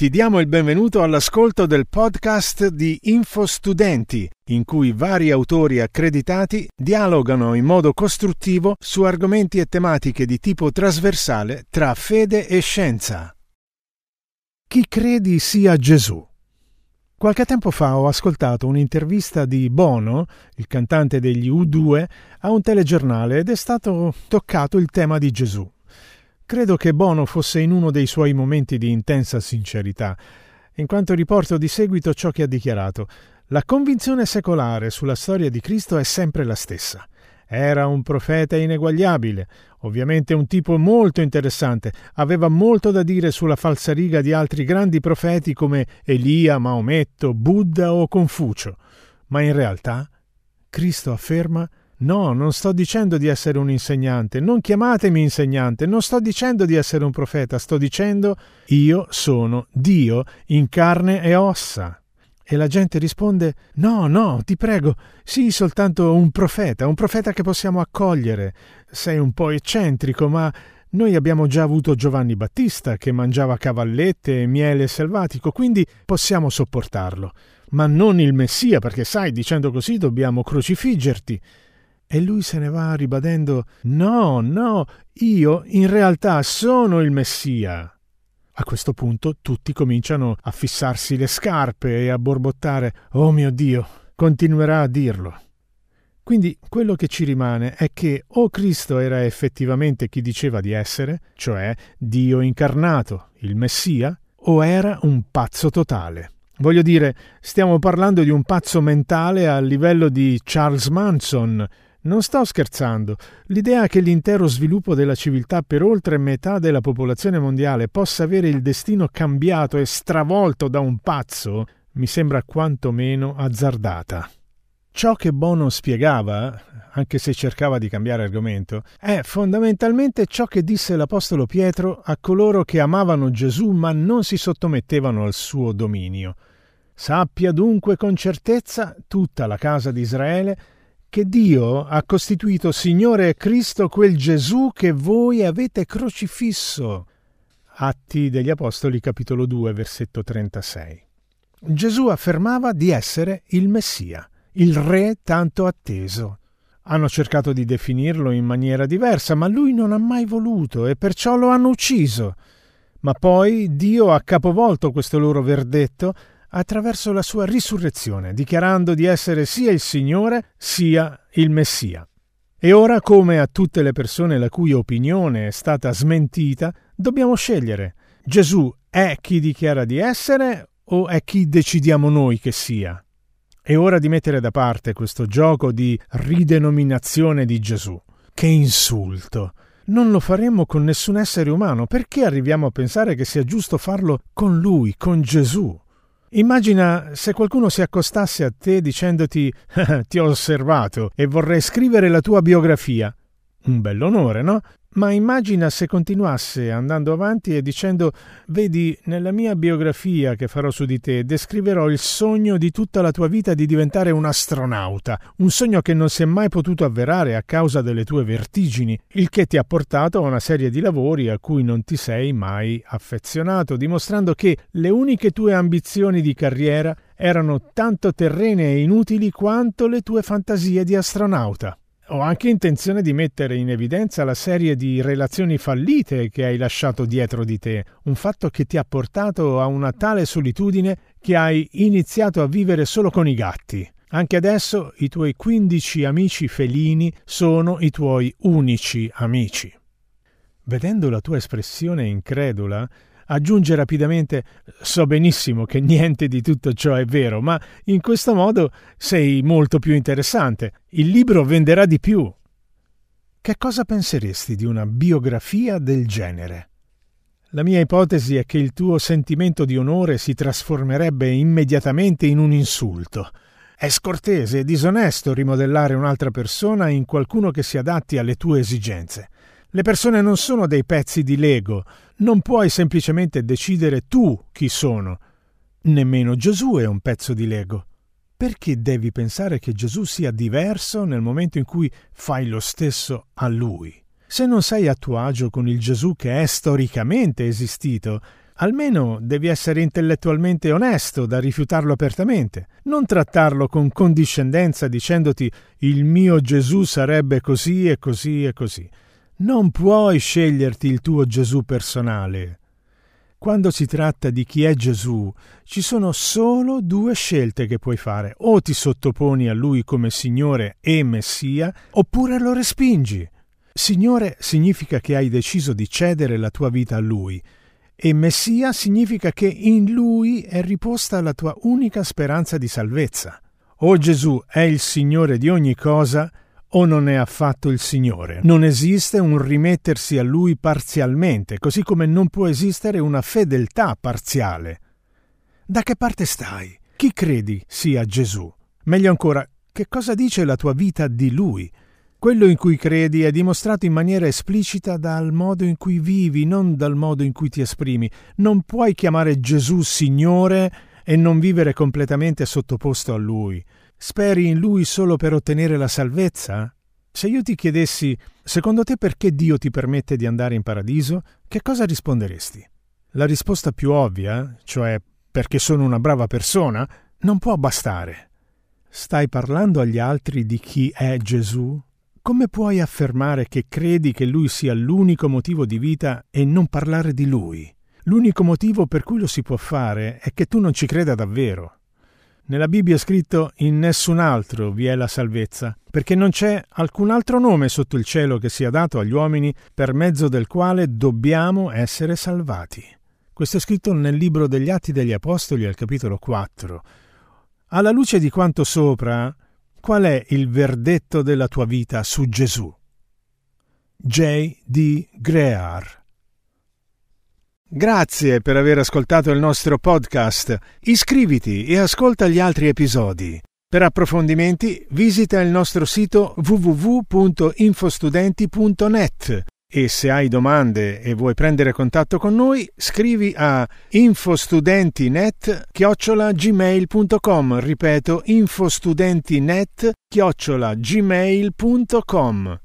Ti diamo il benvenuto all'ascolto del podcast di InfoStudenti, in cui vari autori accreditati dialogano in modo costruttivo su argomenti e tematiche di tipo trasversale tra fede e scienza. Chi credi sia Gesù? Qualche tempo fa ho ascoltato un'intervista di Bono, il cantante degli U2, a un telegiornale ed è stato toccato il tema di Gesù. Credo che Bono fosse in uno dei suoi momenti di intensa sincerità, in quanto riporto di seguito ciò che ha dichiarato. La convinzione secolare sulla storia di Cristo è sempre la stessa. Era un profeta ineguagliabile, ovviamente un tipo molto interessante, aveva molto da dire sulla falsariga di altri grandi profeti come Elia, Maometto, Buddha o Confucio. Ma in realtà Cristo afferma No, non sto dicendo di essere un insegnante, non chiamatemi insegnante, non sto dicendo di essere un profeta, sto dicendo io sono Dio in carne e ossa. E la gente risponde No, no, ti prego, sii soltanto un profeta, un profeta che possiamo accogliere. Sei un po' eccentrico, ma noi abbiamo già avuto Giovanni Battista che mangiava cavallette e miele selvatico, quindi possiamo sopportarlo. Ma non il Messia, perché sai, dicendo così dobbiamo crocifiggerti. E lui se ne va ribadendo No, no, io in realtà sono il Messia. A questo punto tutti cominciano a fissarsi le scarpe e a borbottare Oh mio Dio, continuerà a dirlo. Quindi quello che ci rimane è che o Cristo era effettivamente chi diceva di essere, cioè Dio incarnato, il Messia, o era un pazzo totale. Voglio dire, stiamo parlando di un pazzo mentale a livello di Charles Manson, non sto scherzando. L'idea che l'intero sviluppo della civiltà per oltre metà della popolazione mondiale possa avere il destino cambiato e stravolto da un pazzo mi sembra quantomeno azzardata. Ciò che Bono spiegava, anche se cercava di cambiare argomento, è fondamentalmente ciò che disse l'Apostolo Pietro a coloro che amavano Gesù ma non si sottomettevano al suo dominio. Sappia dunque con certezza tutta la casa di Israele che Dio ha costituito Signore Cristo quel Gesù che voi avete crocifisso. Atti degli Apostoli capitolo 2 versetto 36. Gesù affermava di essere il Messia, il Re tanto atteso. Hanno cercato di definirlo in maniera diversa, ma lui non ha mai voluto e perciò lo hanno ucciso. Ma poi Dio ha capovolto questo loro verdetto attraverso la sua risurrezione, dichiarando di essere sia il Signore sia il Messia. E ora, come a tutte le persone la cui opinione è stata smentita, dobbiamo scegliere Gesù è chi dichiara di essere o è chi decidiamo noi che sia? È ora di mettere da parte questo gioco di ridenominazione di Gesù. Che insulto! Non lo faremmo con nessun essere umano, perché arriviamo a pensare che sia giusto farlo con lui, con Gesù? Immagina se qualcuno si accostasse a te dicendoti ti ho osservato e vorrei scrivere la tua biografia. Un bell'onore, no? Ma immagina se continuasse andando avanti e dicendo Vedi, nella mia biografia che farò su di te descriverò il sogno di tutta la tua vita di diventare un astronauta, un sogno che non si è mai potuto avverare a causa delle tue vertigini, il che ti ha portato a una serie di lavori a cui non ti sei mai affezionato, dimostrando che le uniche tue ambizioni di carriera erano tanto terrene e inutili quanto le tue fantasie di astronauta. Ho anche intenzione di mettere in evidenza la serie di relazioni fallite che hai lasciato dietro di te, un fatto che ti ha portato a una tale solitudine che hai iniziato a vivere solo con i gatti. Anche adesso i tuoi quindici amici felini sono i tuoi unici amici. Vedendo la tua espressione incredula, Aggiunge rapidamente So benissimo che niente di tutto ciò è vero, ma in questo modo sei molto più interessante. Il libro venderà di più. Che cosa penseresti di una biografia del genere? La mia ipotesi è che il tuo sentimento di onore si trasformerebbe immediatamente in un insulto. È scortese e disonesto rimodellare un'altra persona in qualcuno che si adatti alle tue esigenze. Le persone non sono dei pezzi di Lego, non puoi semplicemente decidere tu chi sono. Nemmeno Gesù è un pezzo di Lego. Perché devi pensare che Gesù sia diverso nel momento in cui fai lo stesso a Lui? Se non sei a tuo agio con il Gesù che è storicamente esistito, Almeno devi essere intellettualmente onesto da rifiutarlo apertamente, non trattarlo con condiscendenza dicendoti il mio Gesù sarebbe così e così e così. Non puoi sceglierti il tuo Gesù personale. Quando si tratta di chi è Gesù, ci sono solo due scelte che puoi fare. O ti sottoponi a Lui come Signore e Messia, oppure lo respingi. Signore significa che hai deciso di cedere la tua vita a Lui, e Messia significa che in Lui è riposta la tua unica speranza di salvezza. O Gesù è il Signore di ogni cosa, o non è affatto il Signore. Non esiste un rimettersi a Lui parzialmente, così come non può esistere una fedeltà parziale. Da che parte stai? Chi credi sia Gesù? Meglio ancora, che cosa dice la tua vita di Lui? Quello in cui credi è dimostrato in maniera esplicita dal modo in cui vivi, non dal modo in cui ti esprimi. Non puoi chiamare Gesù Signore e non vivere completamente sottoposto a Lui. Speri in Lui solo per ottenere la salvezza? Se io ti chiedessi, secondo te perché Dio ti permette di andare in paradiso, che cosa risponderesti? La risposta più ovvia, cioè perché sono una brava persona, non può bastare. Stai parlando agli altri di chi è Gesù? Come puoi affermare che credi che Lui sia l'unico motivo di vita e non parlare di Lui? L'unico motivo per cui lo si può fare è che tu non ci creda davvero. Nella Bibbia è scritto in nessun altro vi è la salvezza, perché non c'è alcun altro nome sotto il cielo che sia dato agli uomini per mezzo del quale dobbiamo essere salvati. Questo è scritto nel libro degli Atti degli Apostoli al capitolo 4. Alla luce di quanto sopra, qual è il verdetto della tua vita su Gesù? J. D. Greer Grazie per aver ascoltato il nostro podcast. Iscriviti e ascolta gli altri episodi. Per approfondimenti visita il nostro sito www.infostudenti.net e se hai domande e vuoi prendere contatto con noi scrivi a infostudentinet@gmail.com. Ripeto infostudentinet@gmail.com.